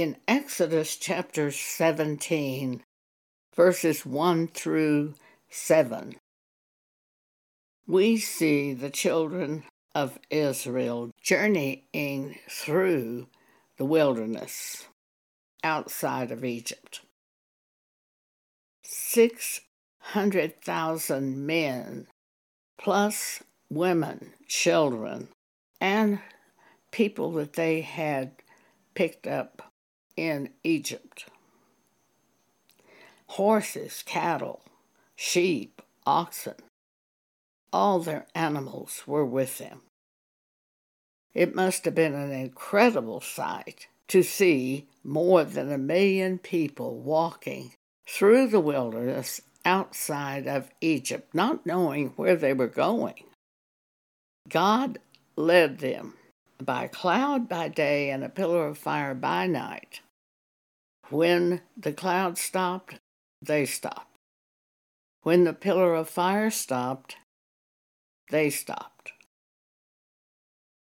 in Exodus chapter 17, verses 1 through 7, we see the children of Israel journeying through the wilderness outside of Egypt. 600,000 men, plus women, children, and people that they had picked up in Egypt horses, cattle, sheep, oxen, all their animals were with them. It must have been an incredible sight to see more than a million people walking through the wilderness outside of Egypt, not knowing where they were going. God led them by cloud by day and a pillar of fire by night. When the cloud stopped, they stopped. When the pillar of fire stopped, they stopped.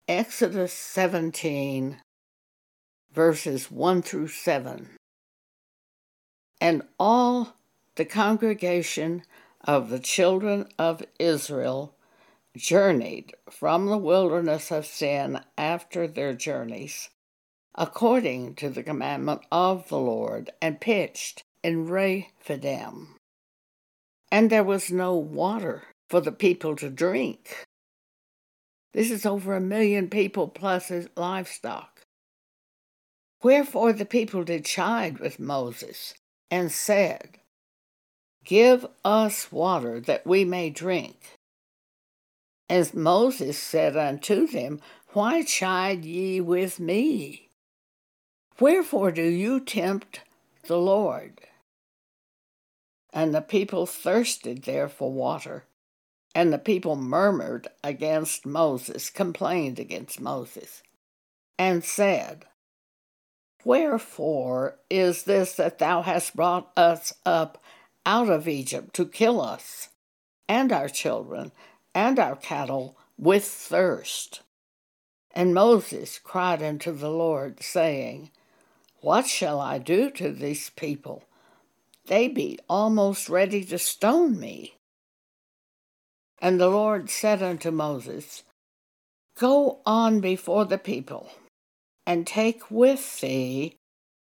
Exodus 17, verses 1 through 7. And all the congregation of the children of Israel journeyed from the wilderness of sin after their journeys, according to the commandment of the Lord, and pitched in Rephidim. And there was no water for the people to drink. This is over a million people plus livestock. Wherefore the people did chide with Moses, and said, Give us water that we may drink. As Moses said unto them, Why chide ye with me? Wherefore do you tempt the Lord? And the people thirsted there for water. And the people murmured against Moses, complained against Moses, and said, Wherefore is this that thou hast brought us up out of Egypt to kill us, and our children, and our cattle with thirst? And Moses cried unto the Lord, saying, What shall I do to these people? They be almost ready to stone me. And the Lord said unto Moses, Go on before the people, and take with thee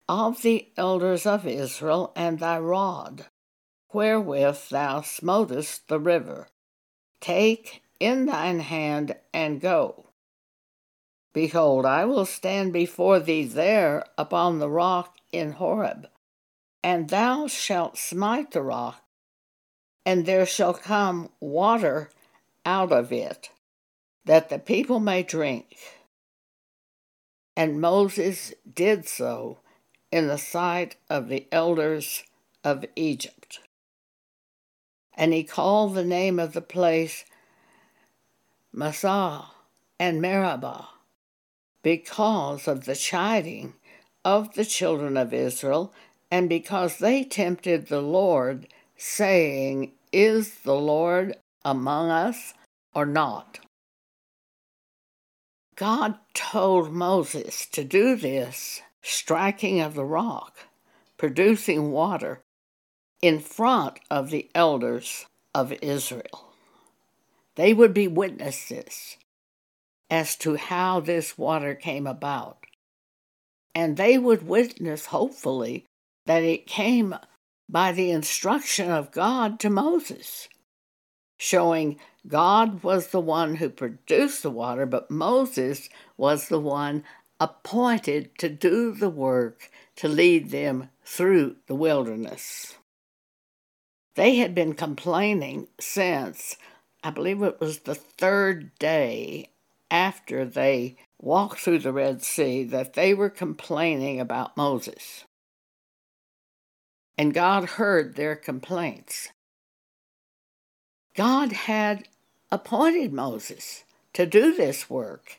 of the elders of Israel and thy rod, wherewith thou smotest the river. Take in thine hand and go. Behold, I will stand before thee there upon the rock in Horeb, and thou shalt smite the rock, and there shall come water out of it, that the people may drink. And Moses did so in the sight of the elders of Egypt. And he called the name of the place Massah and Meribah, because of the chiding of the children of Israel, and because they tempted the Lord saying, Is the Lord among us or not? God told Moses to do this striking of the rock, producing water in front of the elders of Israel. They would be witnesses as to how this water came about. And they would witness, hopefully, that it came by the instruction of God to Moses, showing God was the one who produced the water, but Moses was the one appointed to do the work to lead them through the wilderness. They had been complaining since, I believe it was the third day after they walked through the Red Sea, that they were complaining about Moses and God heard their complaints. God had appointed Moses to do this work,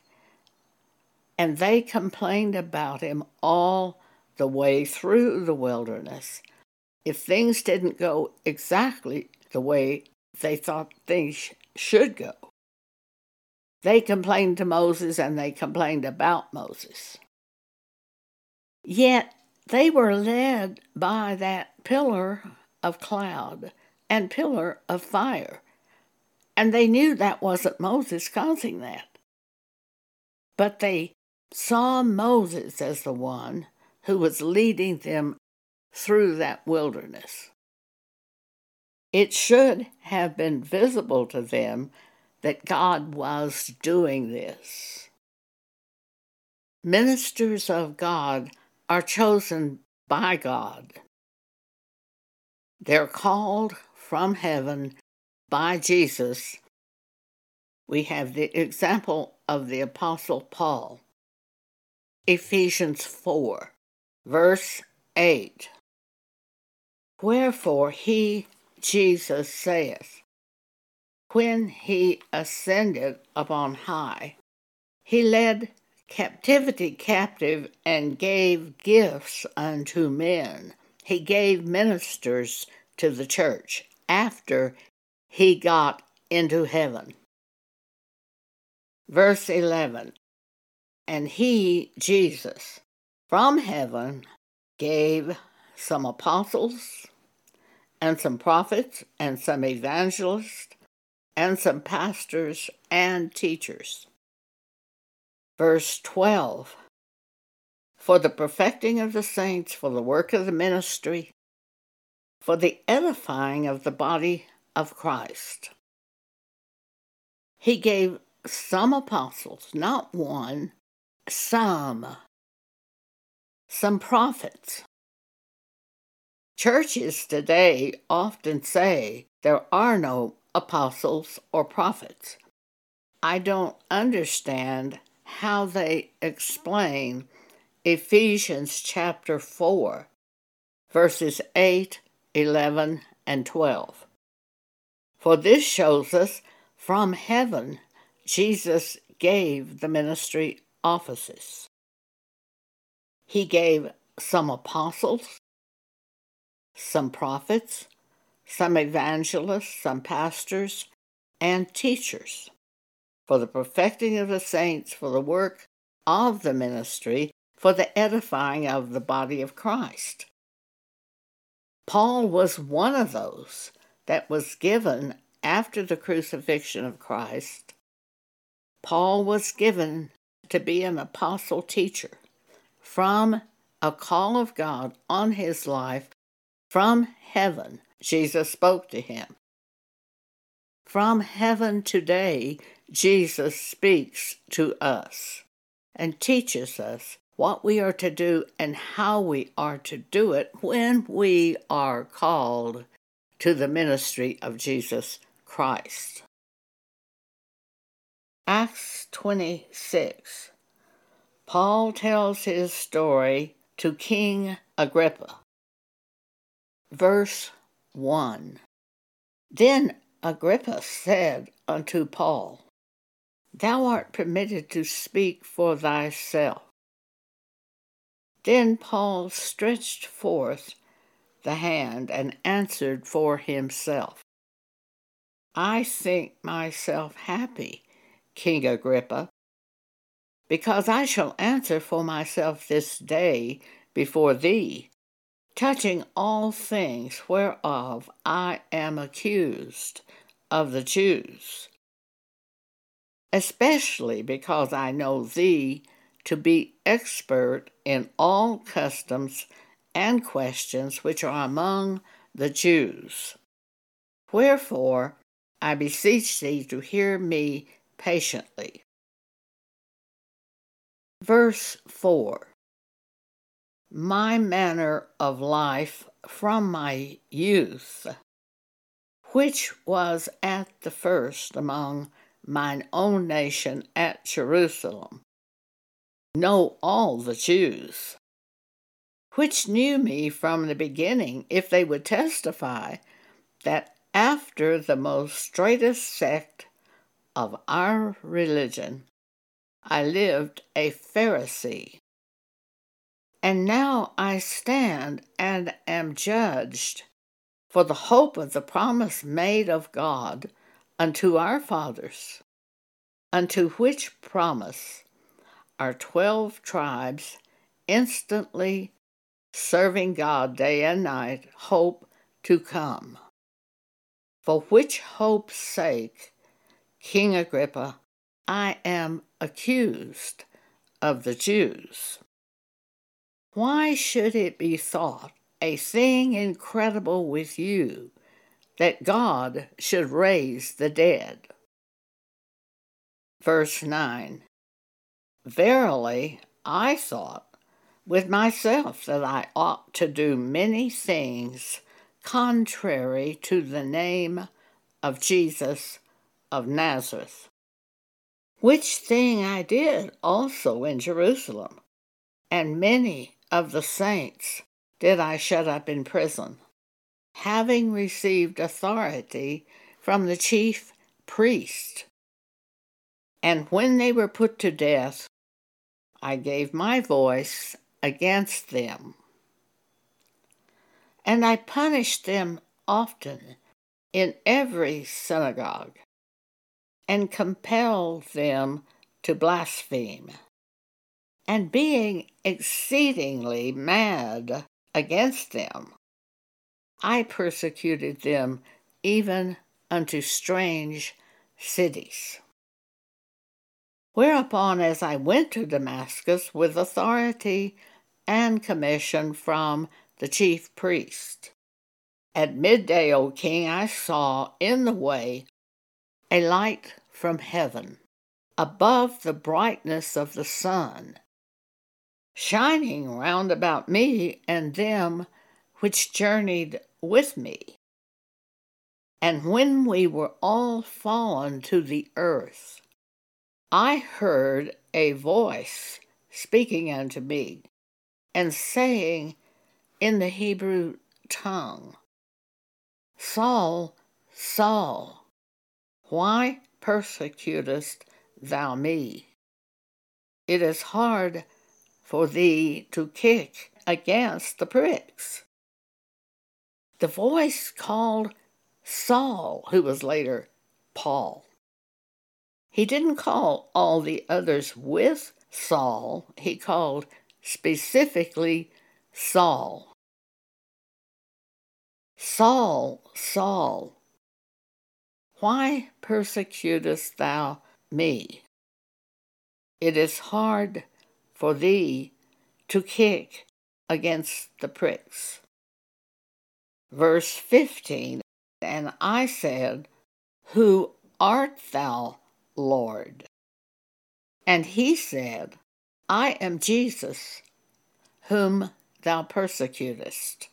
and they complained about him all the way through the wilderness. If things didn't go exactly the way they thought things should go, they complained to Moses and they complained about Moses. Yet they were led by that pillar of cloud and pillar of fire. And they knew that wasn't Moses causing that. But they saw Moses as the one who was leading them through that wilderness. It should have been visible to them that God was doing this. Ministers of God are chosen by God. They're called from heaven by Jesus. We have the example of the Apostle Paul. Ephesians 4, verse 8. Wherefore he, Jesus, saith, When he ascended upon high, he led captivity captive and gave gifts unto men. He gave ministers to the church after he got into heaven. Verse 11 And he, Jesus, from heaven gave some apostles, and some prophets, and some evangelists, and some pastors and teachers Verse 12 For the perfecting of the saints, for the work of the ministry, for the edifying of the body of Christ. He gave some apostles, not one, some, some prophets. Churches today often say there are no apostles or prophets. I don't understand how they explain Ephesians chapter 4, verses 8, 11, and 12. For this shows us from heaven Jesus gave the ministry offices. He gave some apostles, some prophets, some evangelists, some pastors, and teachers for the perfecting of the saints, for the work of the ministry, for the edifying of the body of Christ. Paul was one of those that was given after the crucifixion of Christ. Paul was given to be an apostle teacher from a call of God on his life from heaven. Jesus spoke to him. From heaven today, Jesus speaks to us and teaches us what we are to do and how we are to do it when we are called to the ministry of Jesus Christ. Acts 26. Paul tells his story to King Agrippa. Verse 1 Then Agrippa said unto Paul, Thou art permitted to speak for thyself. Then Paul stretched forth the hand and answered for himself. I think myself happy, King Agrippa, because I shall answer for myself this day before thee touching all things whereof I am accused of the Jews, especially because I know thee to be expert in all customs and questions which are among the Jews. Wherefore, I beseech thee to hear me patiently. Verse 4 my manner of life from my youth, which was at the first among mine own nation at Jerusalem, know all the Jews, which knew me from the beginning, if they would testify that after the most straitest sect of our religion, I lived a Pharisee and now I stand and am judged for the hope of the promise made of God unto our fathers, unto which promise our twelve tribes instantly serving God day and night, hope to come. For which hope's sake, King Agrippa, I am accused of the Jews. Why should it be thought a thing incredible with you that God should raise the dead? Verse 9 Verily, I thought with myself that I ought to do many things contrary to the name of Jesus of Nazareth, which thing I did also in Jerusalem, and many of the saints did I shut up in prison, having received authority from the chief priest. And when they were put to death, I gave my voice against them. And I punished them often in every synagogue and compelled them to blaspheme and being exceedingly mad against them, I persecuted them even unto strange cities. Whereupon, as I went to Damascus with authority and commission from the chief priest, at midday, O king, I saw in the way a light from heaven, above the brightness of the sun, shining round about me and them which journeyed with me. And when we were all fallen to the earth, I heard a voice speaking unto me, and saying in the Hebrew tongue, Saul, Saul, why persecutest thou me? It is hard for thee to kick against the pricks. The voice called Saul, who was later Paul. He didn't call all the others with Saul, he called specifically Saul. Saul, Saul, why persecutest thou me? It is hard for thee to kick against the pricks. Verse 15 And I said, Who art thou, Lord? And he said, I am Jesus, whom thou persecutest.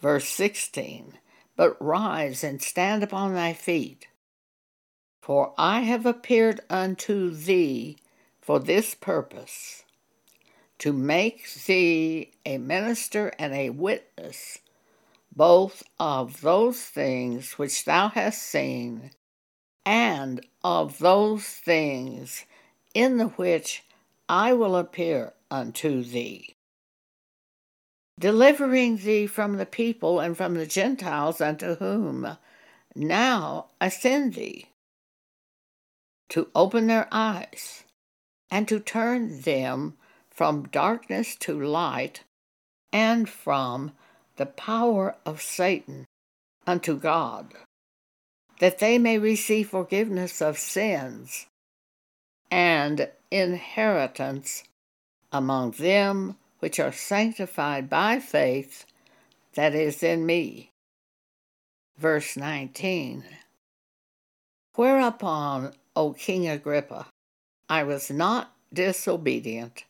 Verse 16 But rise and stand upon thy feet, for I have appeared unto thee for this purpose to make thee a minister and a witness both of those things which thou hast seen and of those things in the which I will appear unto thee, delivering thee from the people and from the Gentiles unto whom now I send thee, to open their eyes and to turn them from darkness to light and from the power of Satan unto God, that they may receive forgiveness of sins and inheritance among them which are sanctified by faith that is in me. Verse 19 Whereupon, O King Agrippa, I was not disobedient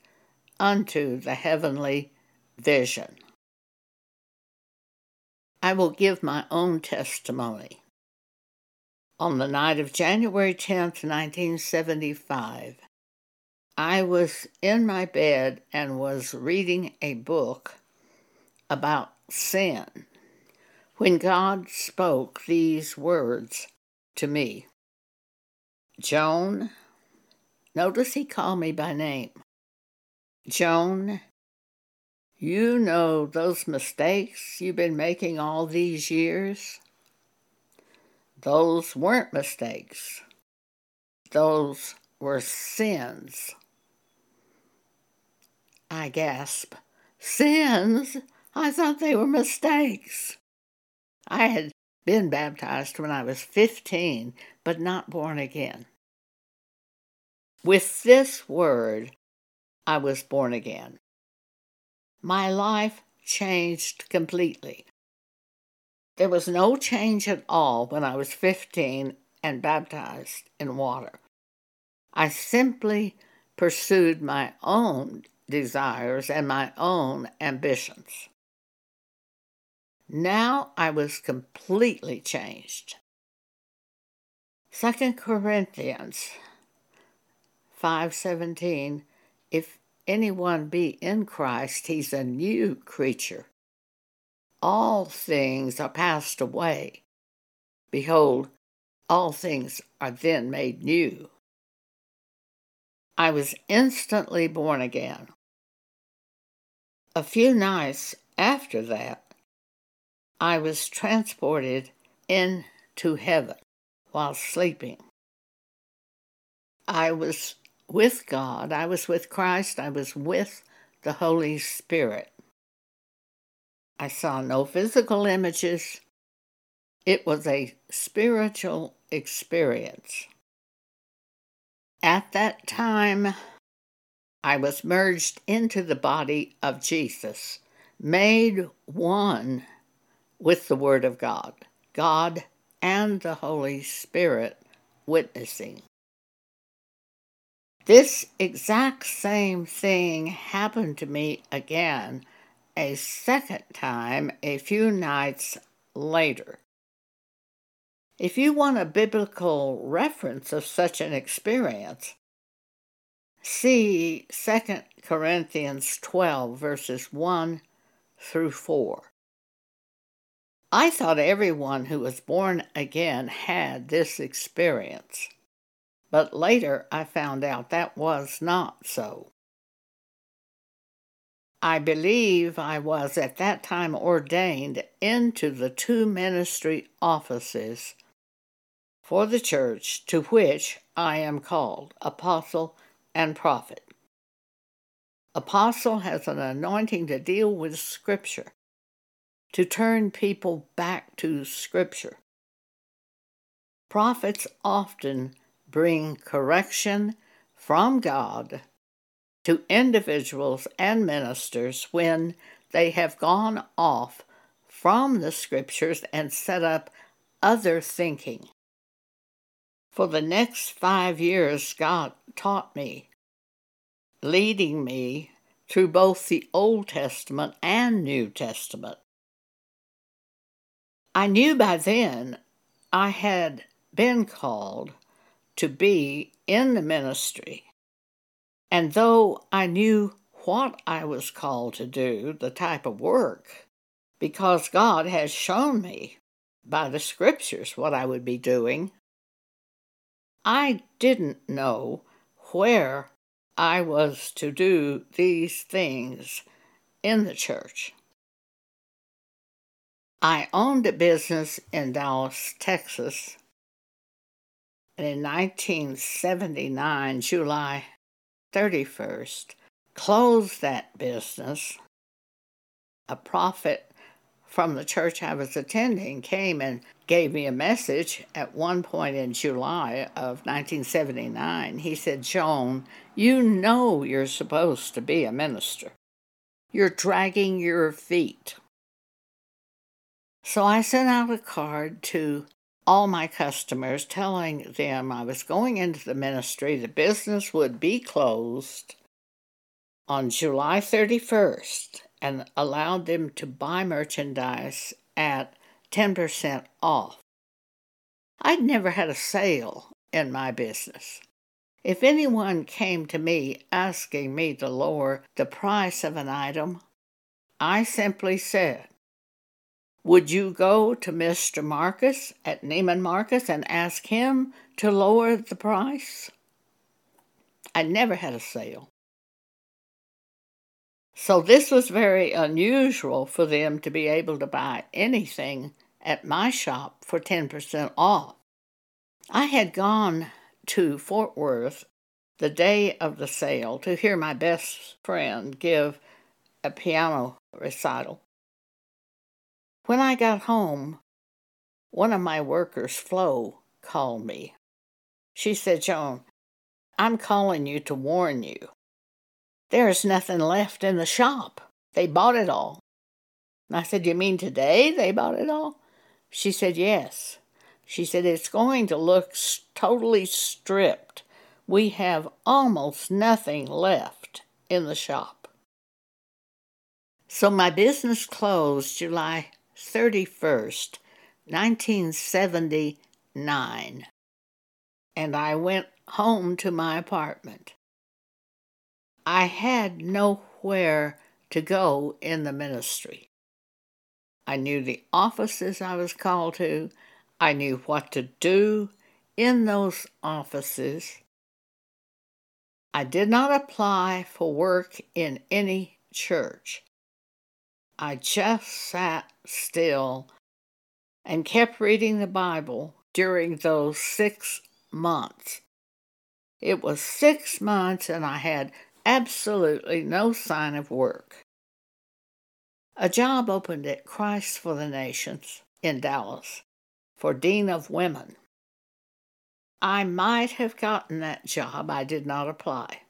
unto the heavenly vision. I will give my own testimony. On the night of January 10th, 1975, I was in my bed and was reading a book about sin when God spoke these words to me Joan, Notice he called me by name. Joan, you know those mistakes you've been making all these years? Those weren't mistakes. Those were sins. I I gasp, Sins? I thought they were mistakes. I had been baptized when I was 15, but not born again. With this word, I was born again. My life changed completely. There was no change at all when I was 15 and baptized in water. I simply pursued my own desires and my own ambitions. Now I was completely changed. 2 Corinthians 5:17 If anyone be in Christ he's a new creature. All things are passed away. Behold, all things are then made new. I was instantly born again. A few nights after that, I was transported into heaven while sleeping. I was with God, I was with Christ, I was with the Holy Spirit. I saw no physical images. It was a spiritual experience. At that time, I was merged into the body of Jesus, made one with the Word of God, God and the Holy Spirit witnessing. This exact same thing happened to me again a second time a few nights later. If you want a biblical reference of such an experience, see 2 Corinthians 12, verses 1 through 4. I thought everyone who was born again had this experience, but later I found out that was not so. I believe I was at that time ordained into the two ministry offices for the church to which I am called apostle and prophet. Apostle has an anointing to deal with Scripture, to turn people back to Scripture. Prophets often bring correction from God to individuals and ministers when they have gone off from the Scriptures and set up other thinking. For the next five years, God taught me, leading me through both the Old Testament and New Testament. I knew by then I had been called to be in the ministry. And though I knew what I was called to do, the type of work, because God has shown me by the scriptures what I would be doing, I didn't know where I was to do these things in the church. I owned a business in Dallas, Texas, and in 1979, July 31st, closed that business. A prophet from the church I was attending came and gave me a message at one point in July of 1979. He said, Joan, you know you're supposed to be a minister. You're dragging your feet. So I sent out a card to all my customers telling them I was going into the ministry, the business would be closed on July 31st, and allowed them to buy merchandise at 10% off. I'd never had a sale in my business. If anyone came to me asking me to lower the price of an item, I simply said, Would you go to Mr. Marcus at Neiman Marcus and ask him to lower the price? I never had a sale. So this was very unusual for them to be able to buy anything at my shop for 10% off. I had gone to Fort Worth the day of the sale to hear my best friend give a piano recital. When I got home, one of my workers, Flo, called me. She said, Joan, I'm calling you to warn you. There's nothing left in the shop. They bought it all. And I said, You mean today they bought it all? She said, Yes. She said, It's going to look totally stripped. We have almost nothing left in the shop. So my business closed July 31st, 1979, and I went home to my apartment. I had nowhere to go in the ministry. I knew the offices I was called to. I knew what to do in those offices. I did not apply for work in any church. I just sat still and kept reading the Bible during those six months. It was six months, and I had absolutely no sign of work. A job opened at Christ for the Nations in Dallas for Dean of Women. I might have gotten that job, I did not apply.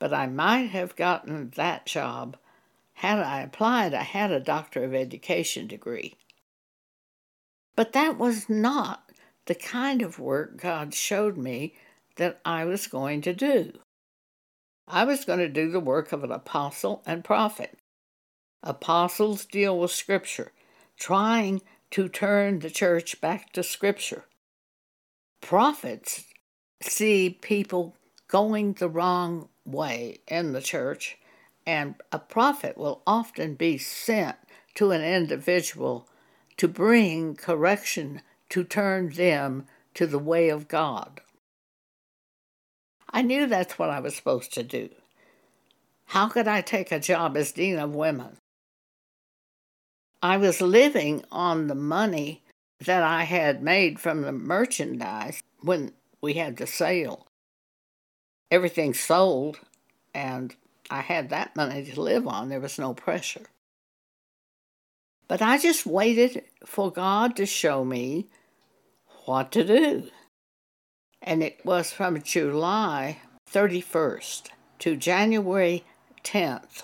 But I might have gotten that job had I applied, I had a Doctor of Education degree. But that was not the kind of work God showed me that I was going to do. I was going to do the work of an apostle and prophet. Apostles deal with Scripture, trying to turn the church back to Scripture. Prophets see people going the wrong way in the church, and a prophet will often be sent to an individual to bring correction to turn them to the way of God. I knew that's what I was supposed to do. How could I take a job as Dean of Women? I was living on the money that I had made from the merchandise when we had the sale. Everything sold, and I had that money to live on. There was no pressure. But I just waited for God to show me what to do and it was from July 31st to January 10th.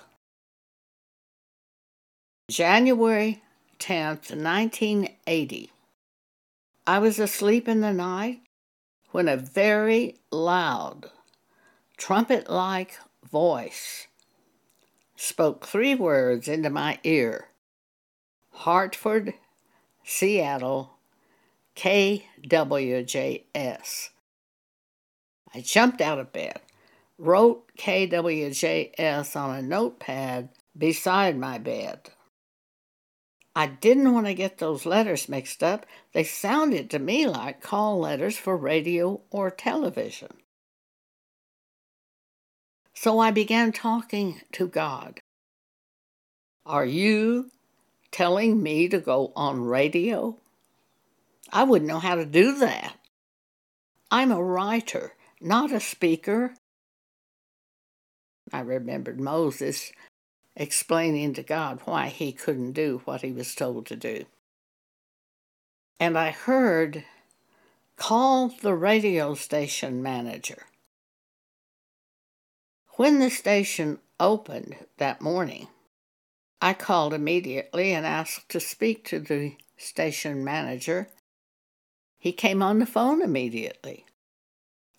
January 10th, 1980. I was asleep in the night when a very loud, trumpet like voice spoke three words into my ear Hartford, Seattle, KWJS. I jumped out of bed, wrote KWJS on a notepad beside my bed. I didn't want to get those letters mixed up. They sounded to me like call letters for radio or television. So I began talking to God. Are you telling me to go on radio? I wouldn't know how to do that. I'm a writer not a speaker. I remembered Moses explaining to God why he couldn't do what he was told to do. And I heard, call the radio station manager. When the station opened that morning, I called immediately and asked to speak to the station manager. He came on the phone immediately.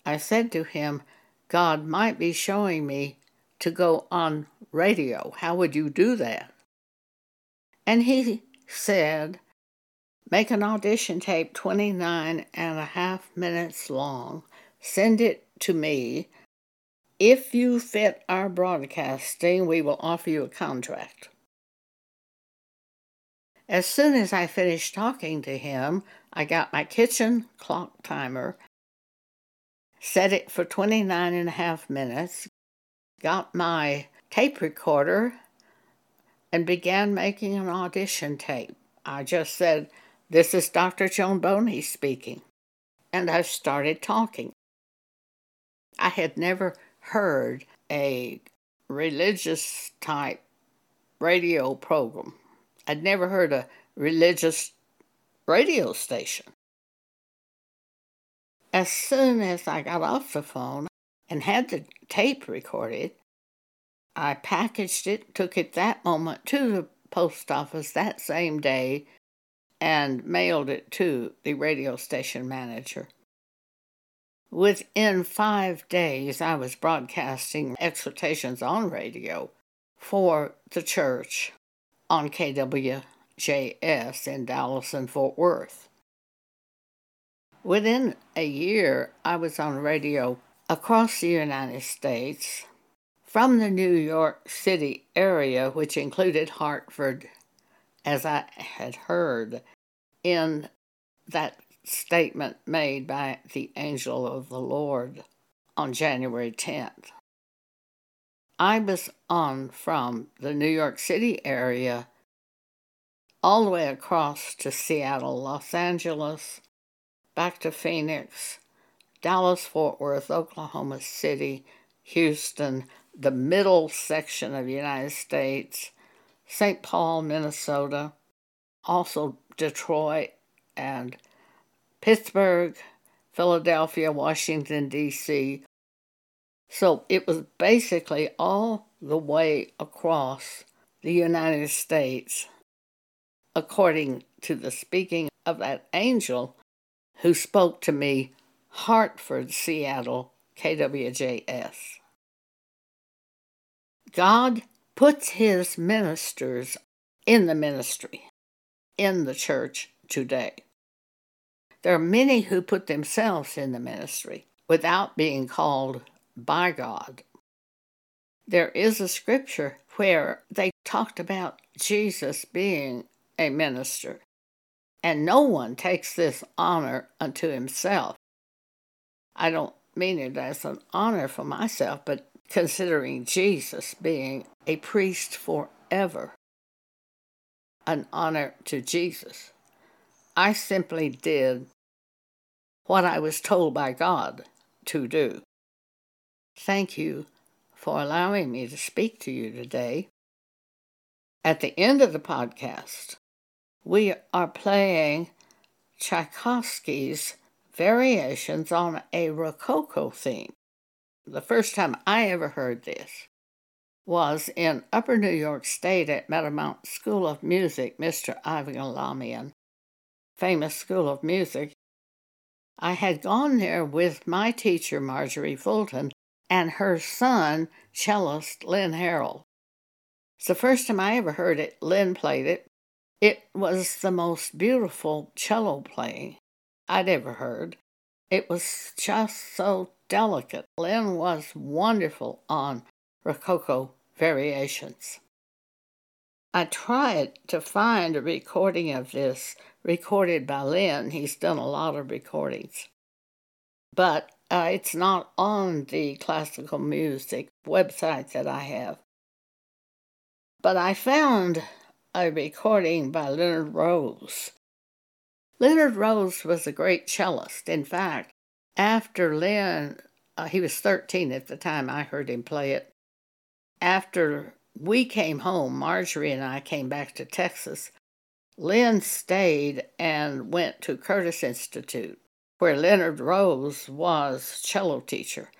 I said to him, God might be showing me to go on radio. How would you do that? And he said, Make an audition tape 29 and a half minutes long, send it to me. If you fit our broadcasting, we will offer you a contract. As soon as I finished talking to him, I got my kitchen clock timer set it for 29 and a half minutes, got my tape recorder, and began making an audition tape. I just said, This is Dr. Joan Boney speaking. And I started talking. I had never heard a religious type radio program. I'd never heard a religious radio station. As soon as I got off the phone and had the tape recorded, I packaged it, took it that moment to the post office that same day, and mailed it to the radio station manager. Within five days, I was broadcasting exhortations on radio for the church on KWJS in Dallas and Fort Worth. Within a year, I was on radio across the United States from the New York City area, which included Hartford, as I had heard in that statement made by the angel of the Lord on January 10th. I was on from the New York City area all the way across to Seattle, Los Angeles, back to Phoenix, Dallas, Fort Worth, Oklahoma City, Houston, the middle section of the United States, St. Paul, Minnesota, also Detroit and Pittsburgh, Philadelphia, Washington, D.C. So it was basically all the way across the United States, according to the speaking of that angel who spoke to me, Hartford, Seattle, KWJS. God puts his ministers in the ministry, in the church today. There are many who put themselves in the ministry without being called by God. There is a scripture where they talked about Jesus being a minister. And no one takes this honor unto himself. I don't mean it as an honor for myself, but considering Jesus being a priest forever, an honor to Jesus. I simply did what I was told by God to do. Thank you for allowing me to speak to you today. At the end of the podcast, we are playing Tchaikovsky's variations on a Rococo theme. The first time I ever heard this was in Upper New York State at Meadowmount School of Music, Mr. Ivan Galamian, famous School of Music. I had gone there with my teacher, Marjorie Fulton, and her son, cellist Lynn Harrell. It's the first time I ever heard it. Lynn played it, it was the most beautiful cello playing I'd ever heard. It was just so delicate. Lynn was wonderful on Rococo variations. I tried to find a recording of this recorded by Lynn. He's done a lot of recordings. But uh, it's not on the classical music website that I have. But I found a recording by Leonard Rose. Leonard Rose was a great cellist. In fact, after Lynn, uh, he was 13 at the time I heard him play it. After we came home, Marjorie and I came back to Texas. Lynn stayed and went to Curtis Institute, where Leonard Rose was cello teacher,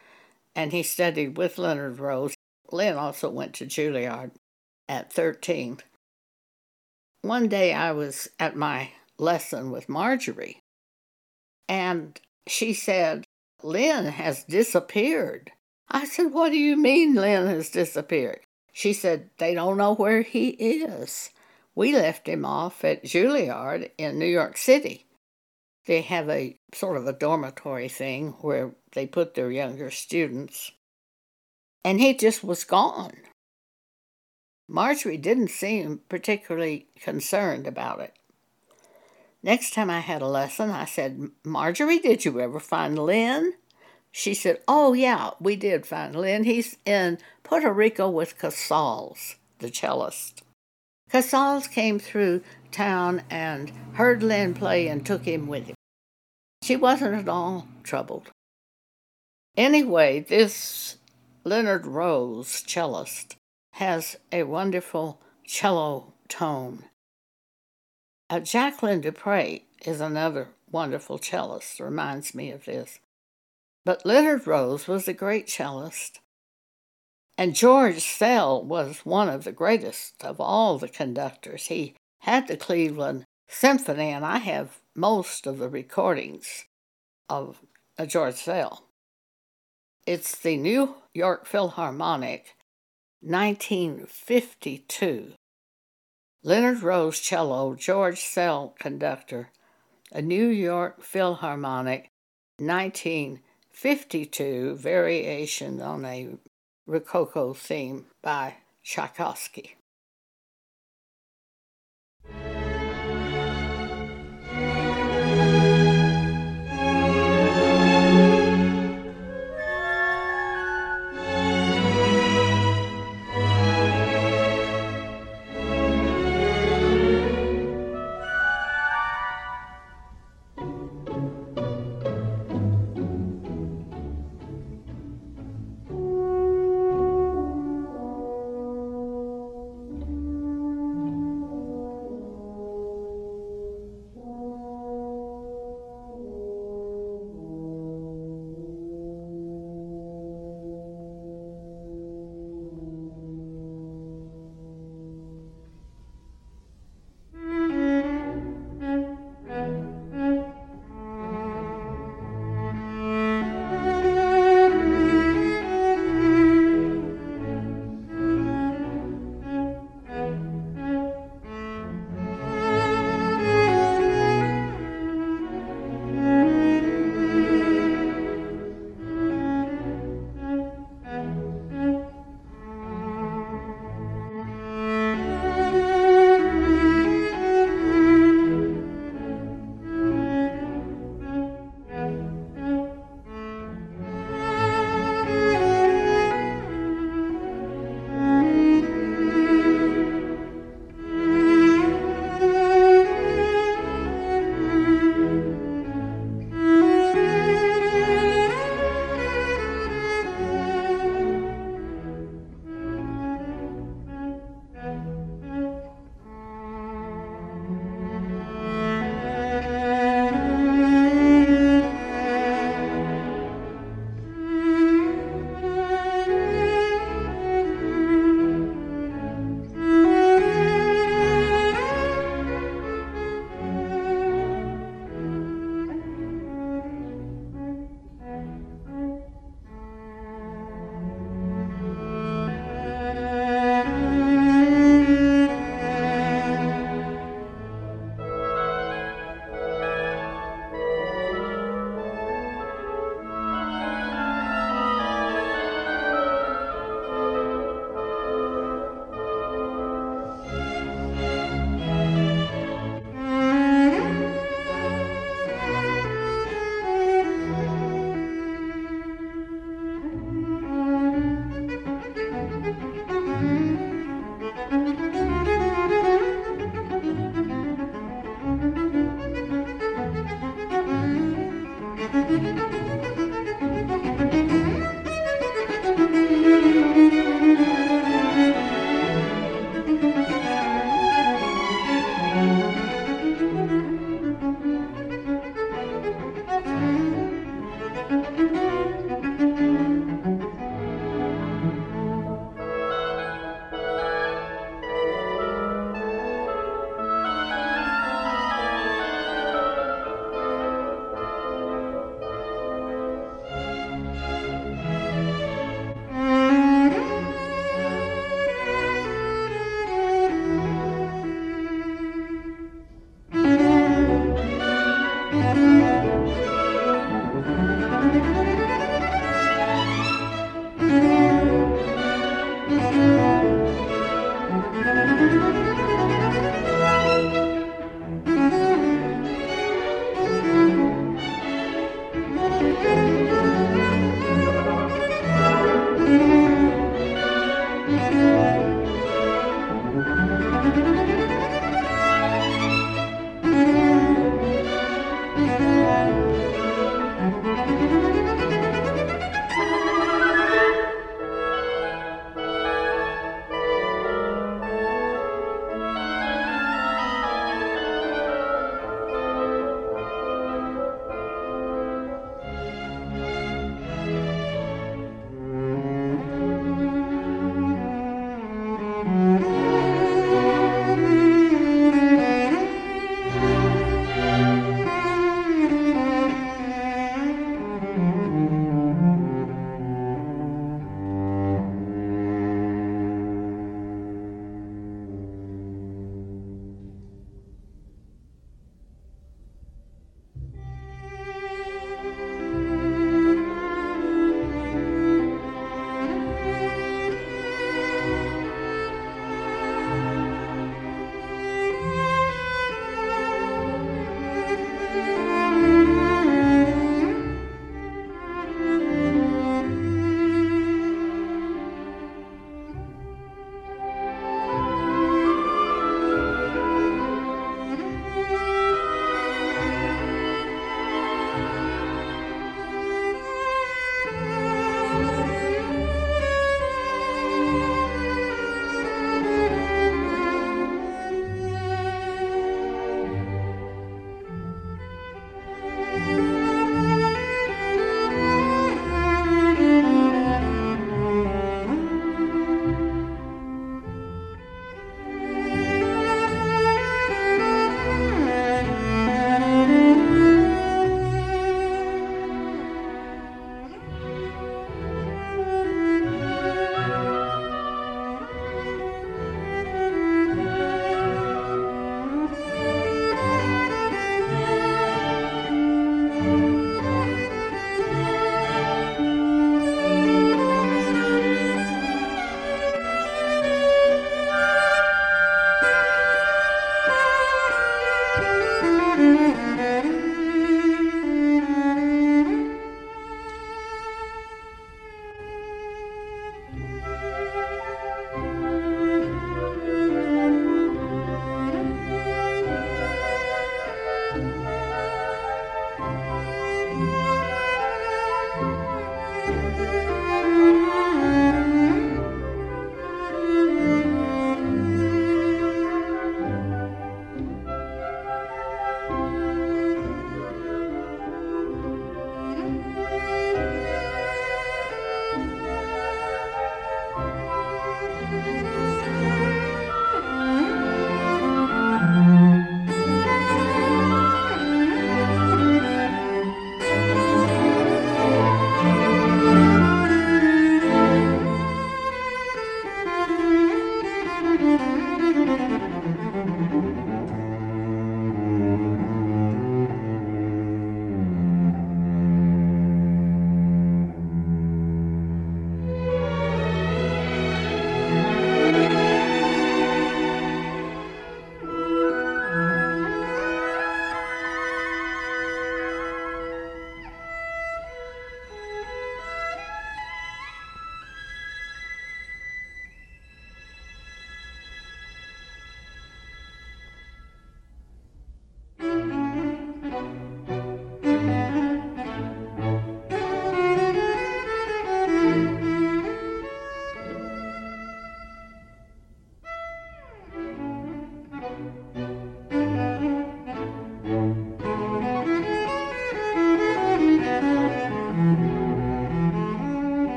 and he studied with Leonard Rose. Lynn also went to Juilliard at 13 one day I was at my lesson with Marjorie, and she said, Lynn has disappeared. I said, What do you mean Lynn has disappeared? She said, They don't know where he is. We left him off at Juilliard in New York City. They have a sort of a dormitory thing where they put their younger students. And he just was gone. Marjorie didn't seem particularly concerned about it. Next time I had a lesson, I said, Marjorie, did you ever find Lynn? She said, Oh, yeah, we did finally. And He's in Puerto Rico with Casals, the cellist. Casals came through town and heard Lynn play and took him with him. She wasn't at all troubled. Anyway, this Leonard Rose cellist has a wonderful cello tone. Uh, Jacqueline du Pré is another wonderful cellist, reminds me of this. But Leonard Rose was a great cellist. And George Szell was one of the greatest of all the conductors. He had the Cleveland Symphony, and I have most of the recordings of uh, George Szell. It's the New York Philharmonic, 1952. Leonard Rose cello, George Szell conductor, a New York Philharmonic, 1952 variation on a Rococo theme by Tchaikovsky.